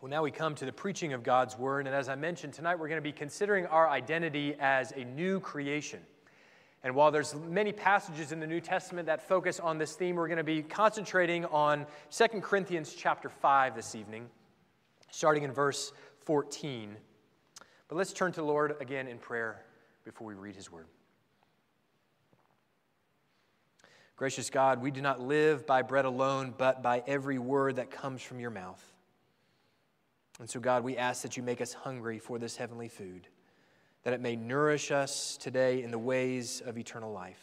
Well, now we come to the preaching of God's word. And as I mentioned, tonight we're going to be considering our identity as a new creation. And while there's many passages in the New Testament that focus on this theme, we're going to be concentrating on 2 Corinthians chapter 5 this evening, starting in verse 14. But let's turn to the Lord again in prayer before we read his word. Gracious God, we do not live by bread alone, but by every word that comes from your mouth. And so, God, we ask that you make us hungry for this heavenly food, that it may nourish us today in the ways of eternal life.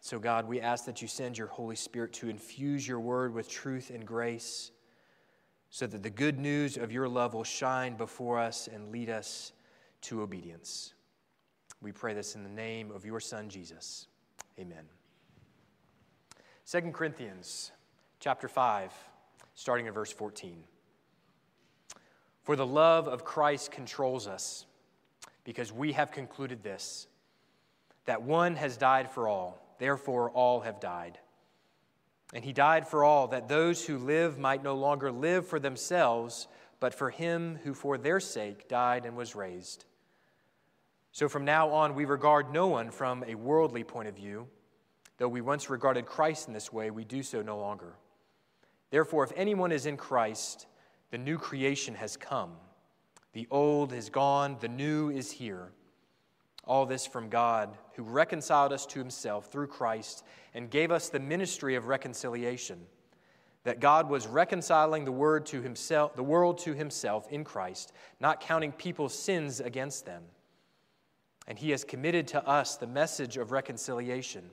So, God, we ask that you send your Holy Spirit to infuse your word with truth and grace, so that the good news of your love will shine before us and lead us to obedience. We pray this in the name of your Son, Jesus. Amen. 2 Corinthians chapter 5, starting at verse 14. For the love of Christ controls us, because we have concluded this that one has died for all, therefore all have died. And he died for all, that those who live might no longer live for themselves, but for him who for their sake died and was raised. So from now on, we regard no one from a worldly point of view. Though we once regarded Christ in this way, we do so no longer. Therefore, if anyone is in Christ, the new creation has come. The old is gone, the new is here. All this from God, who reconciled us to himself through Christ and gave us the ministry of reconciliation. That God was reconciling the word to himself, the world to himself in Christ, not counting people's sins against them. And he has committed to us the message of reconciliation.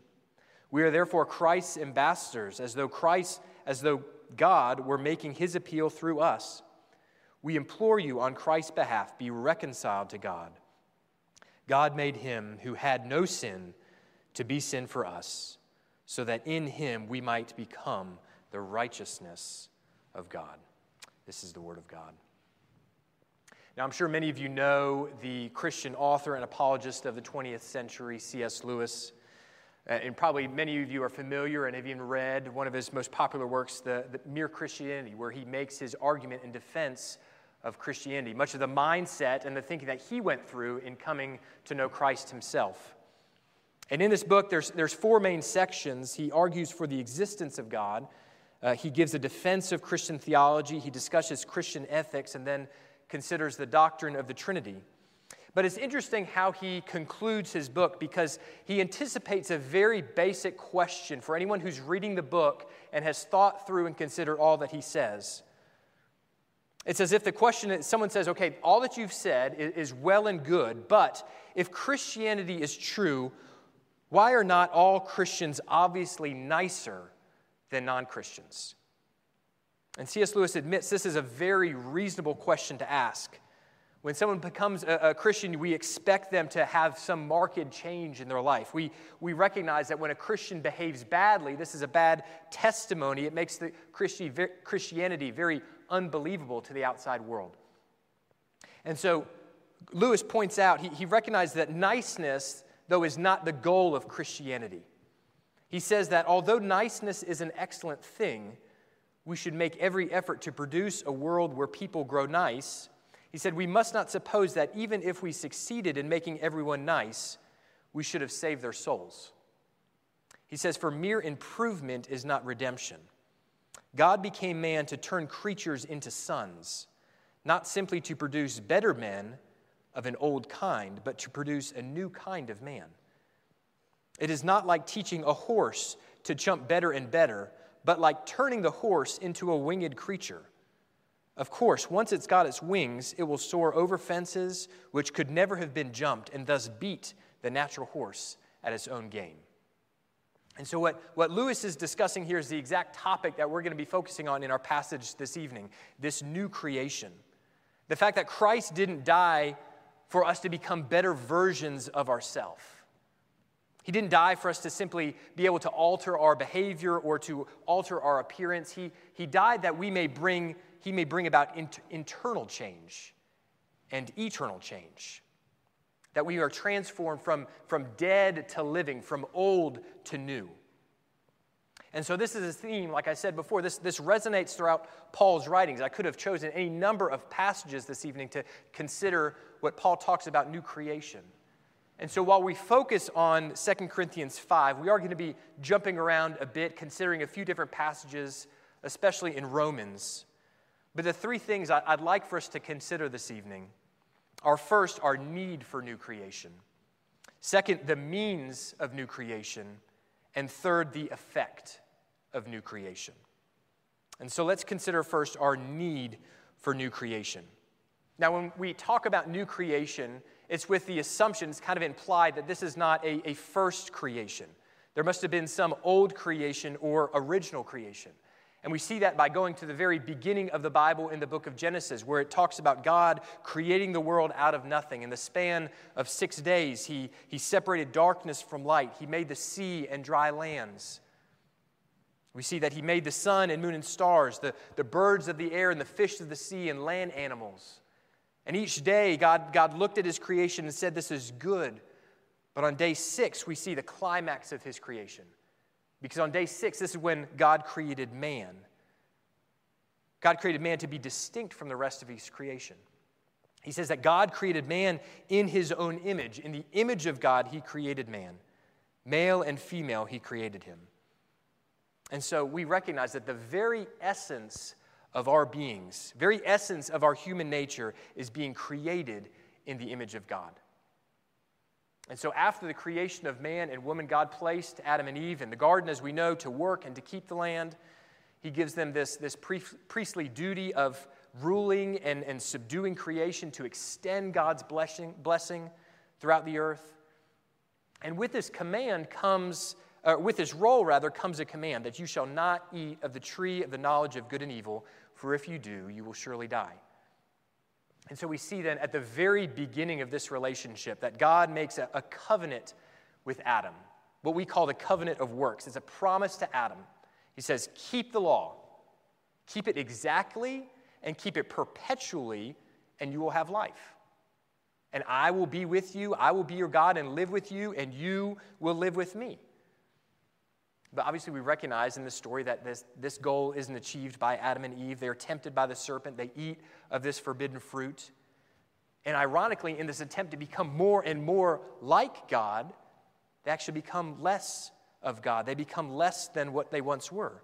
We are therefore Christ's ambassadors, as though Christ, as though God were making his appeal through us. We implore you on Christ's behalf, be reconciled to God. God made him who had no sin to be sin for us, so that in him we might become the righteousness of God. This is the word of God. Now, I'm sure many of you know the Christian author and apologist of the 20th century, C.S. Lewis. Uh, and probably many of you are familiar and have even read one of his most popular works, the, the, Mere Christianity, where he makes his argument in defense of Christianity, much of the mindset and the thinking that he went through in coming to know Christ himself. And in this book, there's, there's four main sections. He argues for the existence of God, uh, he gives a defense of Christian theology, he discusses Christian ethics, and then considers the doctrine of the Trinity. But it's interesting how he concludes his book because he anticipates a very basic question for anyone who's reading the book and has thought through and considered all that he says. It's as if the question is someone says, okay, all that you've said is well and good, but if Christianity is true, why are not all Christians obviously nicer than non Christians? And C.S. Lewis admits this is a very reasonable question to ask. When someone becomes a, a, Christian, we expect them to have some marked change in their life. We, we recognize that when a Christian behaves badly, this is a bad testimony. It makes the Christianity very unbelievable to the outside world. And so Lewis points out, he, he recognizes that niceness, though, is not the goal of Christianity. He says that although niceness is an excellent thing, we should make every effort to produce a world where people grow nice he said, We must not suppose that even if we succeeded in making everyone nice, we should have saved their souls. He says, For mere improvement is not redemption. God became man to turn creatures into sons, not simply to produce better men of an old kind, but to produce a new kind of man. It is not like teaching a horse to jump better and better, but like turning the horse into a winged creature. Of course, once it's got its wings, it will soar over fences which could never have been jumped and thus beat the natural horse at its own game. And so, what, what Lewis is discussing here is the exact topic that we're going to be focusing on in our passage this evening this new creation. The fact that Christ didn't die for us to become better versions of ourselves. He didn't die for us to simply be able to alter our behavior or to alter our appearance. He, he died that we may bring he may bring about inter- internal change and eternal change. That we are transformed from, from dead to living, from old to new. And so, this is a theme, like I said before, this, this resonates throughout Paul's writings. I could have chosen any number of passages this evening to consider what Paul talks about new creation. And so, while we focus on 2 Corinthians 5, we are going to be jumping around a bit, considering a few different passages, especially in Romans. But the three things I'd like for us to consider this evening are first, our need for new creation, second, the means of new creation, and third, the effect of new creation. And so let's consider first our need for new creation. Now, when we talk about new creation, it's with the assumption, it's kind of implied that this is not a, a first creation. There must have been some old creation or original creation. And we see that by going to the very beginning of the Bible in the book of Genesis, where it talks about God creating the world out of nothing. In the span of six days, he, he separated darkness from light, He made the sea and dry lands. We see that He made the sun and moon and stars, the, the birds of the air and the fish of the sea and land animals. And each day, God, God looked at his creation and said, This is good. But on day six, we see the climax of his creation. Because on day six, this is when God created man. God created man to be distinct from the rest of his creation. He says that God created man in his own image. In the image of God, he created man. Male and female, he created him. And so we recognize that the very essence of our beings, very essence of our human nature, is being created in the image of God. And so, after the creation of man and woman, God placed Adam and Eve in the garden, as we know, to work and to keep the land. He gives them this, this priestly duty of ruling and, and subduing creation to extend God's blessing, blessing throughout the earth. And with this command comes, uh, with this role rather, comes a command that you shall not eat of the tree of the knowledge of good and evil, for if you do, you will surely die. And so we see then at the very beginning of this relationship that God makes a, a covenant with Adam, what we call the covenant of works. It's a promise to Adam. He says, Keep the law, keep it exactly, and keep it perpetually, and you will have life. And I will be with you, I will be your God and live with you, and you will live with me. But obviously, we recognize in this story that this, this goal isn't achieved by Adam and Eve. They are tempted by the serpent, they eat of this forbidden fruit. And ironically, in this attempt to become more and more like God, they actually become less of God. They become less than what they once were.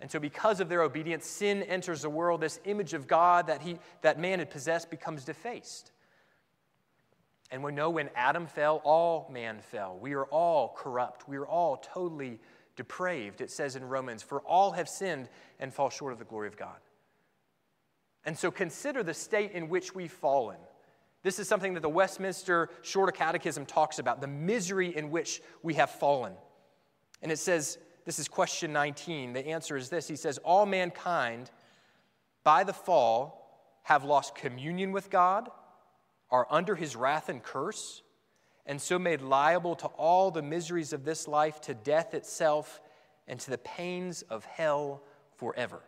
And so, because of their obedience, sin enters the world. This image of God that, he, that man had possessed becomes defaced. And we know when Adam fell, all man fell. We are all corrupt. We are all totally depraved. It says in Romans, For all have sinned and fall short of the glory of God. And so consider the state in which we've fallen. This is something that the Westminster Shorter Catechism talks about the misery in which we have fallen. And it says, this is question 19. The answer is this He says, All mankind by the fall have lost communion with God are under his wrath and curse, and so made liable to all the miseries of this life, to death itself, and to the pains of hell forever.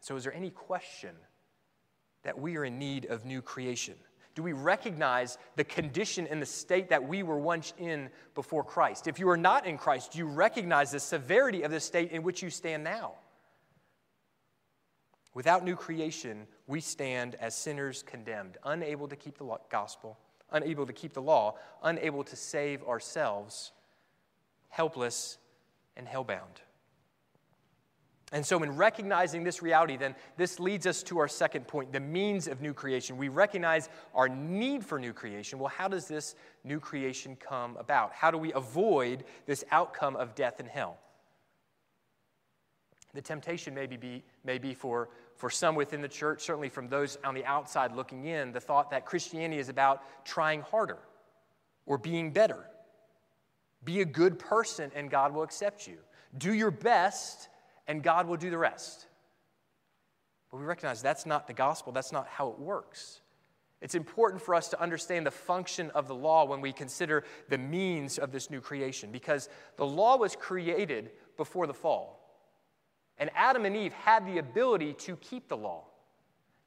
So, is there any question that we are in need of new creation? Do we recognize the condition and the state that we were once in before Christ? If you are not in Christ, do you recognize the severity of the state in which you stand now? Without new creation, we stand as sinners condemned, unable to keep the gospel, unable to keep the law, unable to save ourselves, helpless and hellbound. And so, in recognizing this reality, then this leads us to our second point the means of new creation. We recognize our need for new creation. Well, how does this new creation come about? How do we avoid this outcome of death and hell? The temptation may be, may be for for some within the church, certainly from those on the outside looking in, the thought that Christianity is about trying harder or being better. Be a good person and God will accept you. Do your best and God will do the rest. But we recognize that's not the gospel, that's not how it works. It's important for us to understand the function of the law when we consider the means of this new creation because the law was created before the fall. And Adam and Eve had the ability to keep the law.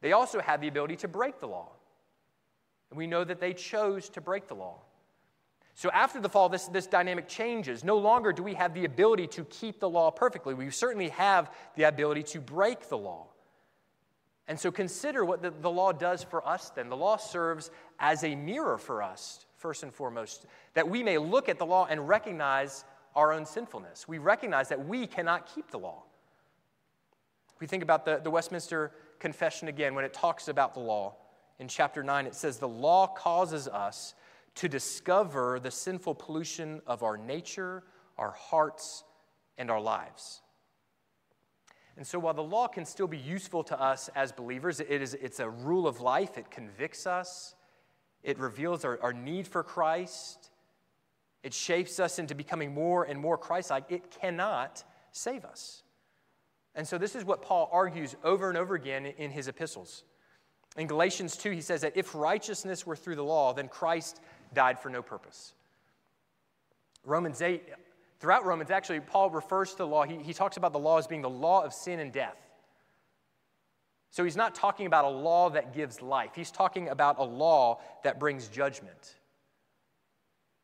They also had the ability to break the law. And we know that they chose to break the law. So after the fall, this, this dynamic changes. No longer do we have the ability to keep the law perfectly. We certainly have the ability to break the law. And so consider what the, the law does for us then. The law serves as a mirror for us, first and foremost, that we may look at the law and recognize our own sinfulness. We recognize that we cannot keep the law. We think about the, the Westminster Confession again when it talks about the law. In chapter 9, it says, The law causes us to discover the sinful pollution of our nature, our hearts, and our lives. And so, while the law can still be useful to us as believers, it is, it's a rule of life, it convicts us, it reveals our, our need for Christ, it shapes us into becoming more and more Christ like, it cannot save us. And so, this is what Paul argues over and over again in his epistles. In Galatians 2, he says that if righteousness were through the law, then Christ died for no purpose. Romans 8, throughout Romans, actually, Paul refers to the law. He, he talks about the law as being the law of sin and death. So he's not talking about a law that gives life, he's talking about a law that brings judgment.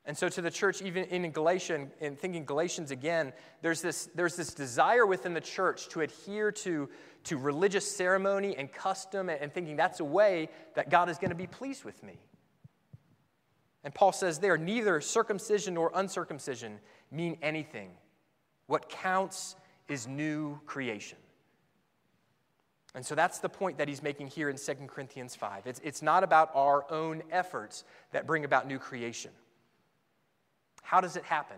And so, to the church, even in Galatians, in thinking Galatians again, there's this, there's this desire within the church to adhere to, to religious ceremony and custom and, and thinking that's a way that God is going to be pleased with me. And Paul says there, neither circumcision nor uncircumcision mean anything. What counts is new creation. And so that's the point that he's making here in 2 Corinthians 5. It's, it's not about our own efforts that bring about new creation. How does it happen?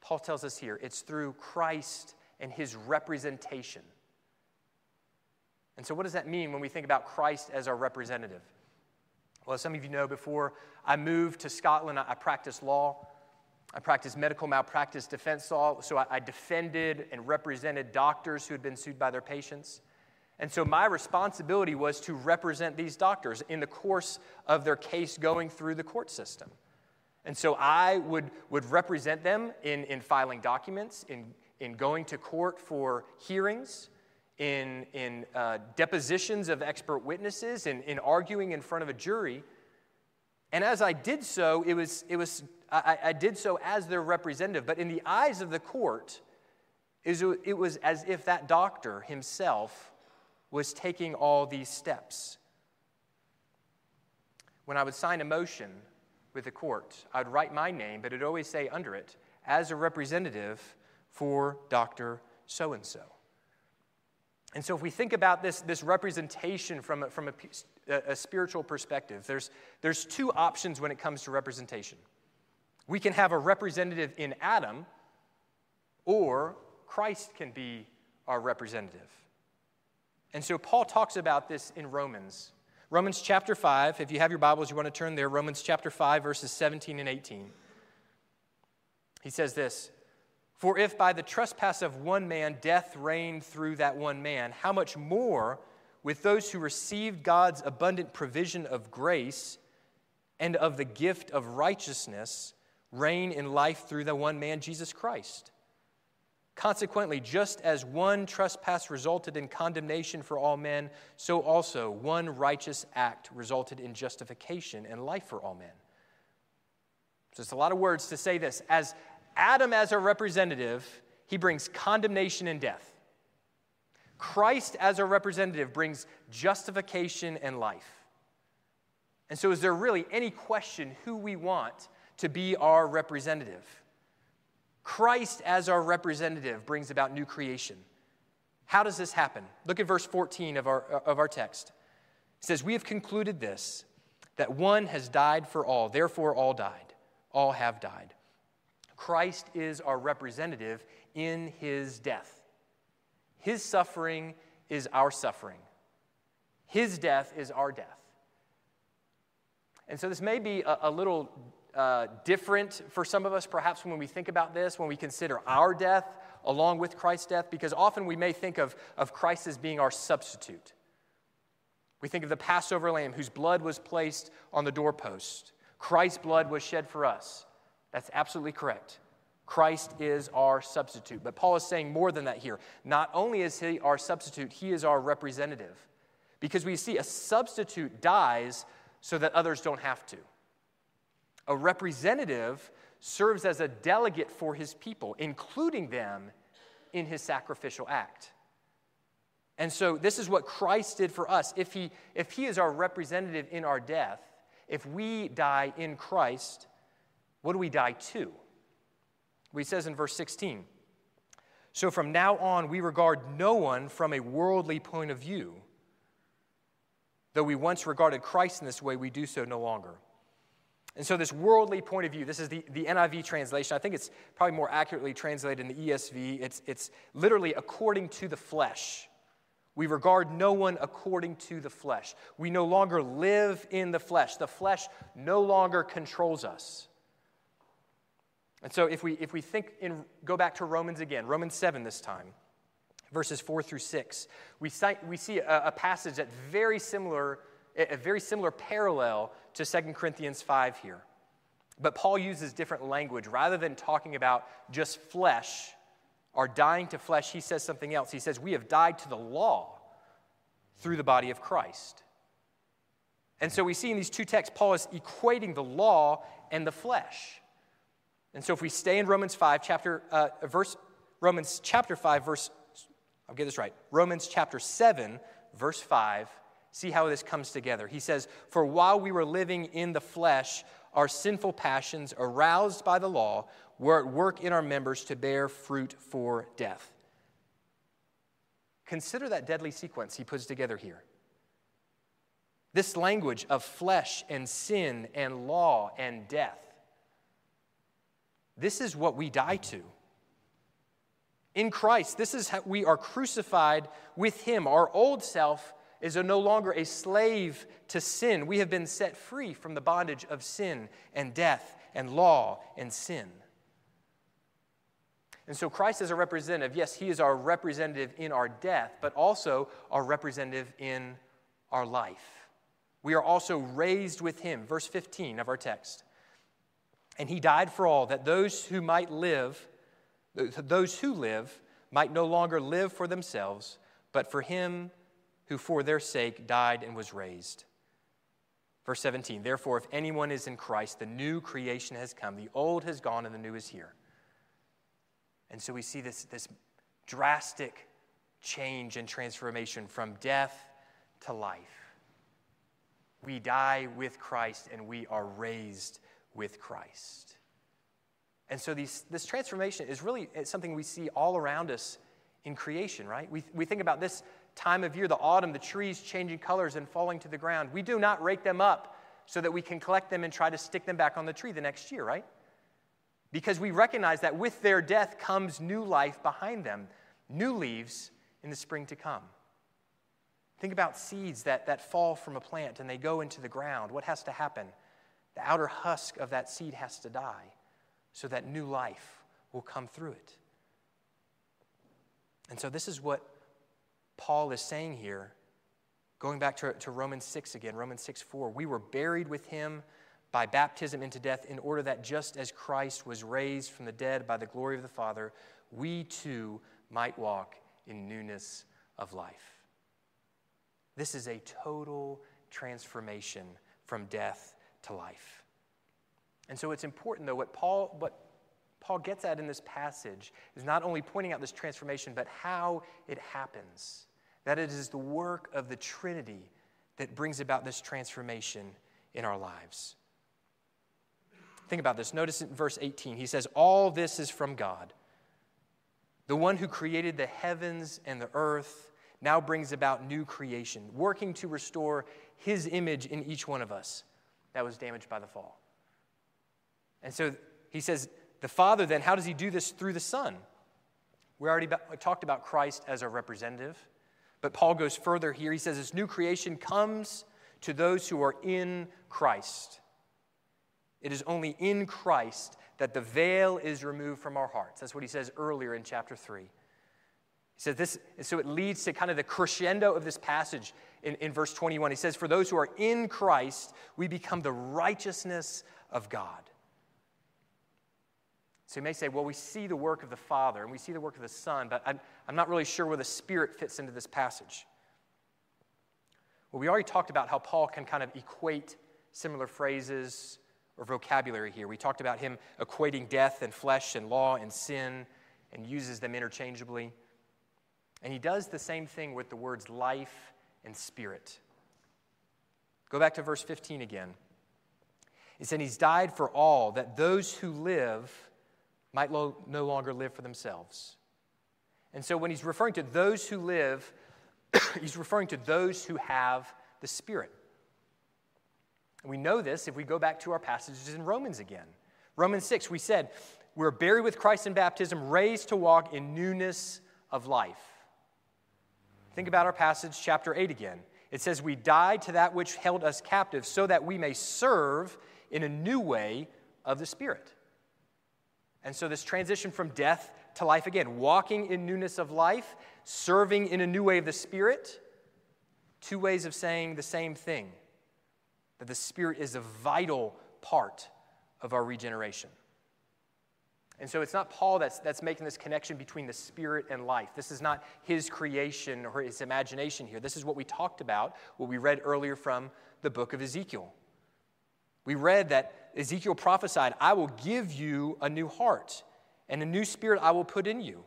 Paul tells us here it's through Christ and his representation. And so, what does that mean when we think about Christ as our representative? Well, as some of you know, before I moved to Scotland, I practiced law. I practiced medical malpractice defense law, so I defended and represented doctors who had been sued by their patients. And so my responsibility was to represent these doctors in the course of their case going through the court system. And so I would, would represent them in, in filing documents, in, in going to court for hearings, in, in uh, depositions of expert witnesses, in, in arguing in front of a jury. And as I did so, it was, it was, I, I did so as their representative. But in the eyes of the court, it was as if that doctor himself was taking all these steps. When I would sign a motion with the court, I'd write my name, but it'd always say under it, as a representative for Dr. So and so. And so, if we think about this, this representation from, a, from a, a spiritual perspective, there's, there's two options when it comes to representation. We can have a representative in Adam, or Christ can be our representative. And so, Paul talks about this in Romans. Romans chapter 5, if you have your Bibles, you want to turn there, Romans chapter 5, verses 17 and 18. He says this for if by the trespass of one man death reigned through that one man, how much more with those who received God's abundant provision of grace and of the gift of righteousness reign in life through the one man, Jesus Christ? Consequently, just as one trespass resulted in condemnation for all men, so also one righteous act resulted in justification and life for all men. So it's a lot of words to say this. As, Adam, as a representative, he brings condemnation and death. Christ, as a representative, brings justification and life. And so, is there really any question who we want to be our representative? Christ, as our representative, brings about new creation. How does this happen? Look at verse 14 of our, of our text. It says, We have concluded this, that one has died for all, therefore all died. All have died. Christ is our representative in his death. His suffering is our suffering. His death is our death. And so this may be a, a little uh, different for some of us, perhaps, when we think about this, when we consider our death along with Christ's death, because often we may think of, of Christ as being our substitute. We think of the Passover lamb whose blood was placed on the doorpost. Christ's blood was shed for us. That's absolutely correct. Christ is our substitute. But Paul is saying more than that here. Not only is he our substitute, he is our representative. Because we see a substitute dies so that others don't have to. A representative serves as a delegate for his people, including them in his sacrificial act. And so, this is what Christ did for us. If he, if he is our representative in our death, if we die in Christ, what do we die to? He says in verse 16 So from now on, we regard no one from a worldly point of view. Though we once regarded Christ in this way, we do so no longer. And so, this worldly point of view, this is the, the NIV translation. I think it's probably more accurately translated in the ESV. It's, it's literally according to the flesh. We regard no one according to the flesh. We no longer live in the flesh. The flesh no longer controls us. And so, if we, if we think in, go back to Romans again, Romans 7 this time, verses 4 through 6, we, cite, we see a, a passage that very similar a very similar parallel to 2 Corinthians 5 here. But Paul uses different language. Rather than talking about just flesh, or dying to flesh, he says something else. He says, We have died to the law through the body of Christ. And so we see in these two texts, Paul is equating the law and the flesh. And so if we stay in Romans 5, chapter, uh, verse, Romans chapter 5, verse, I'll get this right, Romans chapter 7, verse 5, See how this comes together. He says, For while we were living in the flesh, our sinful passions, aroused by the law, were at work in our members to bear fruit for death. Consider that deadly sequence he puts together here. This language of flesh and sin and law and death. This is what we die to. In Christ, this is how we are crucified with him. Our old self is no longer a slave to sin. We have been set free from the bondage of sin and death and law and sin. And so Christ is a representative. Yes, he is our representative in our death, but also our representative in our life. We are also raised with him. Verse 15 of our text. And he died for all, that those who might live, those who live, might no longer live for themselves, but for him who for their sake died and was raised. Verse 17, therefore, if anyone is in Christ, the new creation has come. The old has gone and the new is here. And so we see this, this drastic change and transformation from death to life. We die with Christ and we are raised with Christ. And so these, this transformation is really something we see all around us in creation, right? We, we think about this time of year, the autumn, the trees changing colors and falling to the ground. We do not rake them up so that we can collect them and try to stick them back on the tree the next year, right? Because we recognize that with their death comes new life behind them, new leaves in the spring to come. Think about seeds that, that fall from a plant and they go into the ground. What has to happen? The outer husk of that seed has to die so that new life will come through it. And so, this is what Paul is saying here, going back to, to Romans 6 again, Romans 6 4, we were buried with him by baptism into death, in order that just as Christ was raised from the dead by the glory of the Father, we too might walk in newness of life. This is a total transformation from death to life. And so it's important, though, what Paul, what Paul gets at in this passage is not only pointing out this transformation, but how it happens. That it is the work of the Trinity that brings about this transformation in our lives. Think about this. Notice in verse 18, he says, All this is from God. The one who created the heavens and the earth now brings about new creation, working to restore his image in each one of us that was damaged by the fall. And so he says, the Father, then, how does he do this through the Son? We already talked about Christ as a representative, but Paul goes further here. He says this new creation comes to those who are in Christ. It is only in Christ that the veil is removed from our hearts. That's what he says earlier in chapter 3. He says this, so it leads to kind of the crescendo of this passage in, in verse 21. He says, For those who are in Christ, we become the righteousness of God. So you may say, well, we see the work of the Father and we see the work of the Son, but I'm, I'm not really sure where the Spirit fits into this passage. Well, we already talked about how Paul can kind of equate similar phrases or vocabulary here. We talked about him equating death and flesh and law and sin and uses them interchangeably. And he does the same thing with the words life and spirit. Go back to verse 15 again. It said, He's died for all, that those who live might lo- no longer live for themselves. And so when he's referring to those who live, he's referring to those who have the Spirit. We know this if we go back to our passages in Romans again. Romans 6, we said, We're buried with Christ in baptism, raised to walk in newness of life. Think about our passage, chapter 8 again. It says, We died to that which held us captive, so that we may serve in a new way of the Spirit. And so, this transition from death to life again, walking in newness of life, serving in a new way of the Spirit, two ways of saying the same thing that the Spirit is a vital part of our regeneration. And so it's not Paul that's, that's making this connection between the spirit and life. This is not his creation or his imagination here. This is what we talked about, what we read earlier from the book of Ezekiel. We read that Ezekiel prophesied, I will give you a new heart, and a new spirit I will put in you.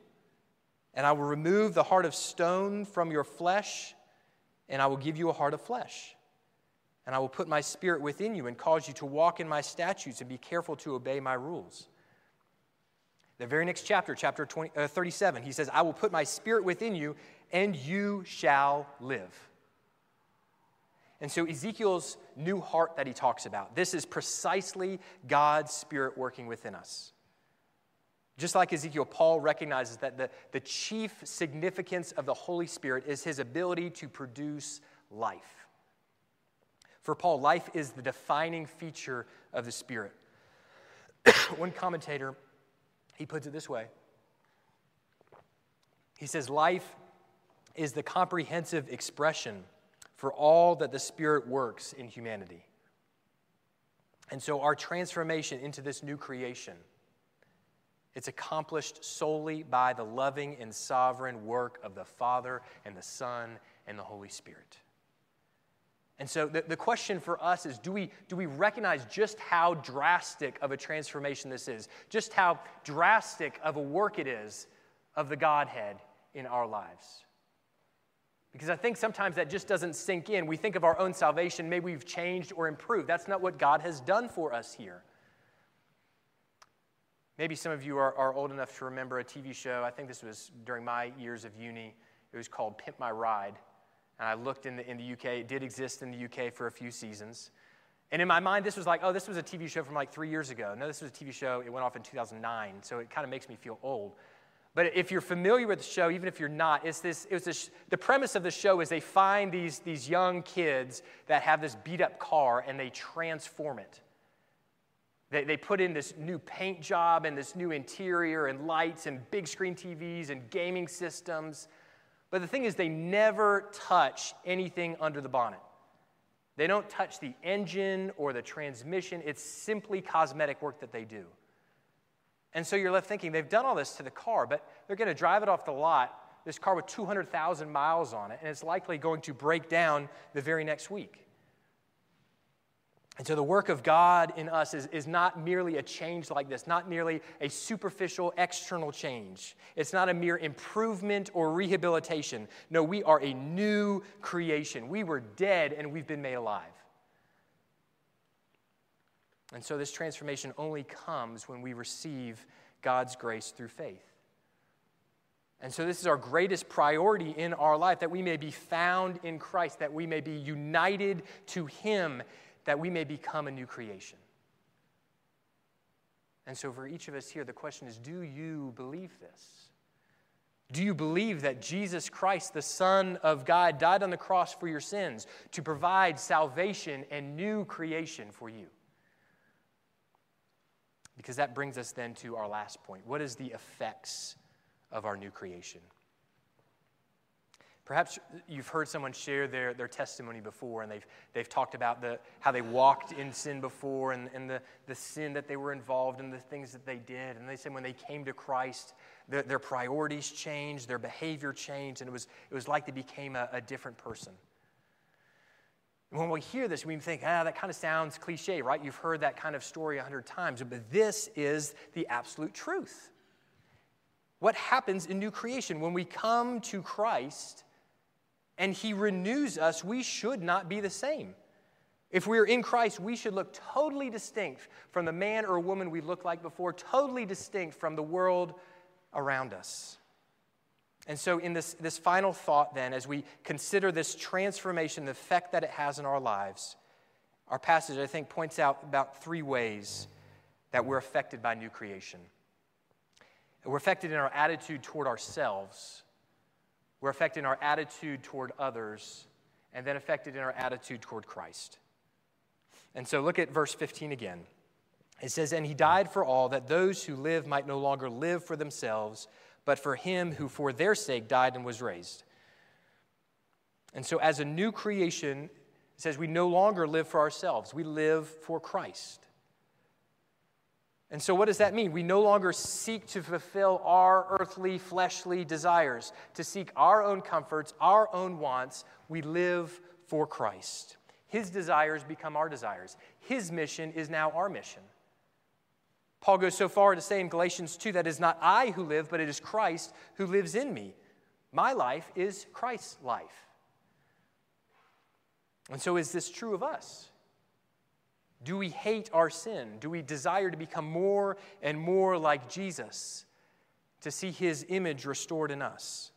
And I will remove the heart of stone from your flesh, and I will give you a heart of flesh. And I will put my spirit within you and cause you to walk in my statutes and be careful to obey my rules. The very next chapter, chapter 20, uh, 37, he says, I will put my spirit within you, and you shall live. And so, Ezekiel's new heart that he talks about, this is precisely God's spirit working within us. Just like Ezekiel, Paul recognizes that the, the chief significance of the Holy Spirit is his ability to produce life. For Paul, life is the defining feature of the Spirit. One commentator he puts it this way He says, Life is the comprehensive expression for all that the Spirit works in humanity. And so, our transformation into this new creation. It's accomplished solely by the loving and sovereign work of the Father and the Son and the Holy Spirit. And so the, the question for us is do we, do we recognize just how drastic of a transformation this is? Just how drastic of a work it is of the Godhead in our lives? Because I think sometimes that just doesn't sink in. We think of our own salvation, maybe we've changed or improved. That's not what God has done for us here. Maybe some of you are, are old enough to remember a TV show. I think this was during my years of uni. It was called Pimp My Ride. And I looked in the, in the UK. It did exist in the UK for a few seasons. And in my mind, this was like, oh, this was a TV show from like three years ago. No, this was a TV show. It went off in 2009. So it kind of makes me feel old. But if you're familiar with the show, even if you're not, it's this, it was this, the premise of the show is they find these, these young kids that have this beat up car and they transform it. They, they put in this new paint job and this new interior and lights and big screen TVs and gaming systems. But the thing is, they never touch anything under the bonnet. They don't touch the engine or the transmission. It's simply cosmetic work that they do. And so you're left thinking, they've done all this to the car, but they're going to drive it off the lot, this car with 200,000 miles on it, and it's likely going to break down the very next week. And so the work of God in us is, is not merely a change like this, not merely a superficial external change. It's not a mere improvement or rehabilitation. No, we are a new creation. We were dead and we've been made alive. And so this transformation only comes when we receive God's grace through faith. And so, this is our greatest priority in our life that we may be found in Christ, that we may be united to Him that we may become a new creation. And so, for each of us here, the question is do you believe this? Do you believe that Jesus Christ, the Son of God, died on the cross for your sins to provide salvation and new creation for you? Because that brings us then to our last point. What is the effects of our new creation? Perhaps you've heard someone share their, their testimony before, and they've, they've talked about the, how they walked in sin before and, and the, the sin that they were involved in, the things that they did. And they said when they came to Christ, their, their priorities changed, their behavior changed, and it was, it was like they became a, a different person. When we hear this, we think, ah, that kind of sounds cliche, right? You've heard that kind of story a hundred times, but this is the absolute truth. What happens in new creation? When we come to Christ and He renews us, we should not be the same. If we are in Christ, we should look totally distinct from the man or woman we looked like before, totally distinct from the world around us. And so, in this, this final thought, then, as we consider this transformation, the effect that it has in our lives, our passage, I think, points out about three ways that we're affected by new creation. We're affected in our attitude toward ourselves, we're affected in our attitude toward others, and then affected in our attitude toward Christ. And so, look at verse 15 again. It says, And he died for all, that those who live might no longer live for themselves but for him who for their sake died and was raised. And so, as a new creation, it says we no longer live for ourselves, we live for Christ. And so, what does that mean? We no longer seek to fulfill our earthly, fleshly desires, to seek our own comforts, our own wants. We live for Christ. His desires become our desires. His mission is now our mission. Paul goes so far to say in Galatians 2 that it is not I who live, but it is Christ who lives in me. My life is Christ's life. And so, is this true of us? Do we hate our sin? Do we desire to become more and more like Jesus, to see his image restored in us?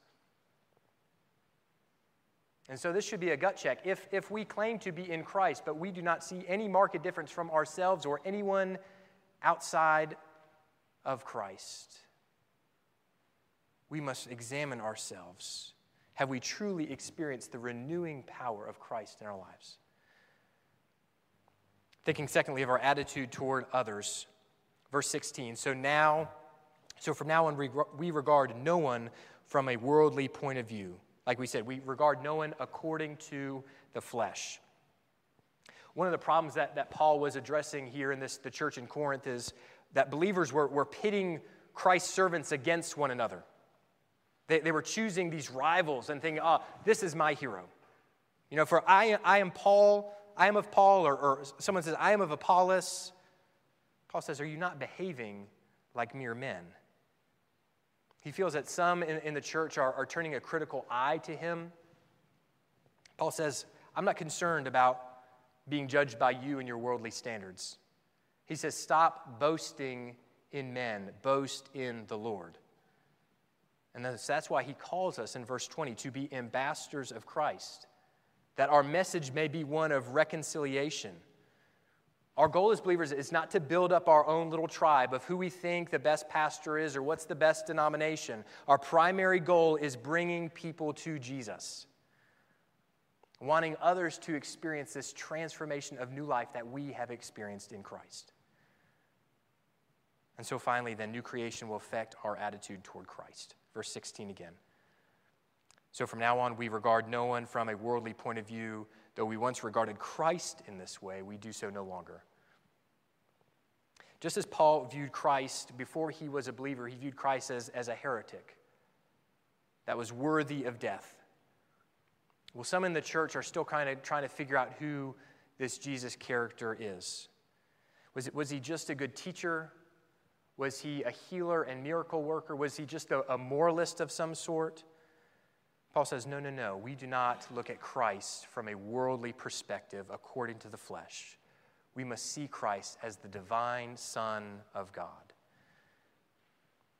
And so, this should be a gut check. If, if we claim to be in Christ, but we do not see any marked difference from ourselves or anyone outside of Christ. We must examine ourselves. Have we truly experienced the renewing power of Christ in our lives? Thinking, secondly, of our attitude toward others. Verse 16. So now, so from now on, we regard no one from a worldly point of view. Like we said, we regard no one according to the flesh. One of the problems that, that Paul was addressing here in this, the church in Corinth is that believers were, were pitting Christ's servants against one another. They, they were choosing these rivals and thinking, oh, this is my hero. You know, for I, I am Paul, I am of Paul, or, or someone says, I am of Apollos. Paul says, Are you not behaving like mere men? He feels that some in, in the church are, are turning a critical eye to him. Paul says, I'm not concerned about being judged by you and your worldly standards. He says, Stop boasting in men, boast in the Lord. And that's why he calls us in verse 20 to be ambassadors of Christ, that our message may be one of reconciliation. Our goal as believers is not to build up our own little tribe of who we think the best pastor is or what's the best denomination. Our primary goal is bringing people to Jesus wanting others to experience this transformation of new life that we have experienced in Christ. And so finally, then, new creation will affect our attitude toward Christ. Verse 16 again. So from now on, we regard no one from a worldly point of view. Though we once regarded Christ in this way, we do so no longer. Just as Paul viewed Christ before he was a believer, he viewed Christ as, as a heretic that was worthy of death. Well, some in the church are still kind of trying to figure out who this Jesus character is. Was, it, was he just a good teacher? Was he a healer and miracle worker? Was he just a, a moralist of some sort? Paul says, no, no, no. We do not look at Christ from a worldly perspective according to the flesh. We must see Christ as the divine Son of God.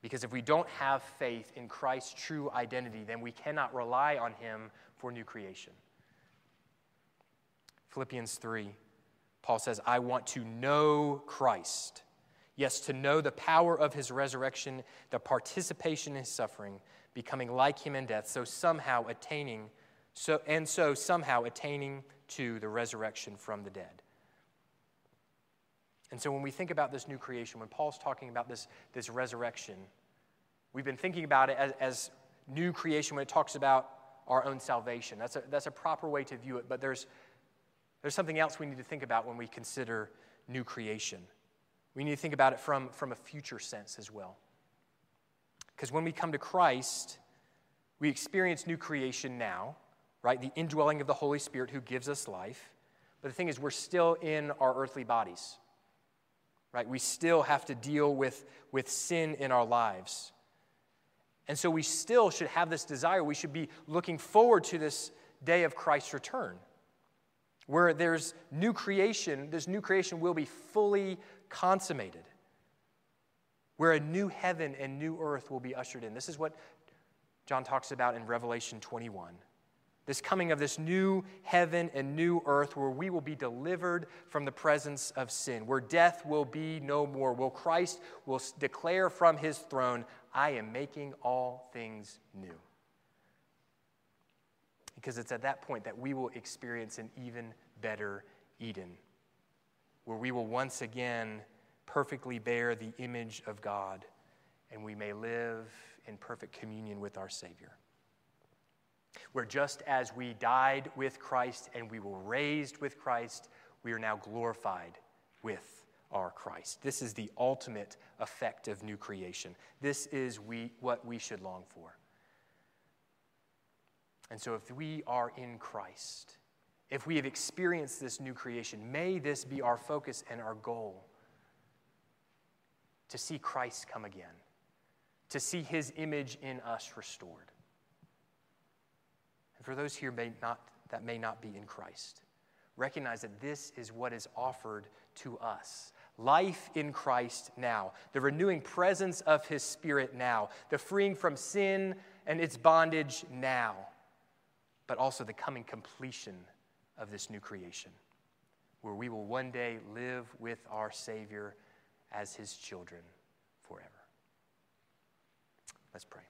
Because if we don't have faith in Christ's true identity, then we cannot rely on him for new creation. Philippians 3, Paul says, I want to know Christ. Yes, to know the power of his resurrection, the participation in his suffering, becoming like him in death, so somehow attaining, so, and so somehow attaining to the resurrection from the dead. And so when we think about this new creation, when Paul's talking about this, this resurrection, we've been thinking about it as, as new creation when it talks about our own salvation. That's a, that's a proper way to view it, but there's, there's something else we need to think about when we consider new creation. We need to think about it from, from a future sense as well. Because when we come to Christ, we experience new creation now, right? The indwelling of the Holy Spirit who gives us life. But the thing is, we're still in our earthly bodies, right? We still have to deal with, with sin in our lives. And so we still should have this desire. We should be looking forward to this day of Christ's return, where there's new creation, this new creation will be fully consummated, where a new heaven and new earth will be ushered in. This is what John talks about in Revelation 21 this coming of this new heaven and new earth where we will be delivered from the presence of sin, where death will be no more, where Christ will declare from his throne, I am making all things new. Because it's at that point that we will experience an even better Eden, where we will once again perfectly bear the image of God and we may live in perfect communion with our Savior where just as we died with Christ and we were raised with Christ, we are now glorified with our Christ. This is the ultimate effect of new creation. This is we, what we should long for. And so, if we are in Christ, if we have experienced this new creation, may this be our focus and our goal to see Christ come again, to see his image in us restored. And for those here may not, that may not be in Christ, recognize that this is what is offered to us life in Christ now, the renewing presence of His Spirit now, the freeing from sin and its bondage now, but also the coming completion of this new creation, where we will one day live with our Savior as His children forever. Let's pray.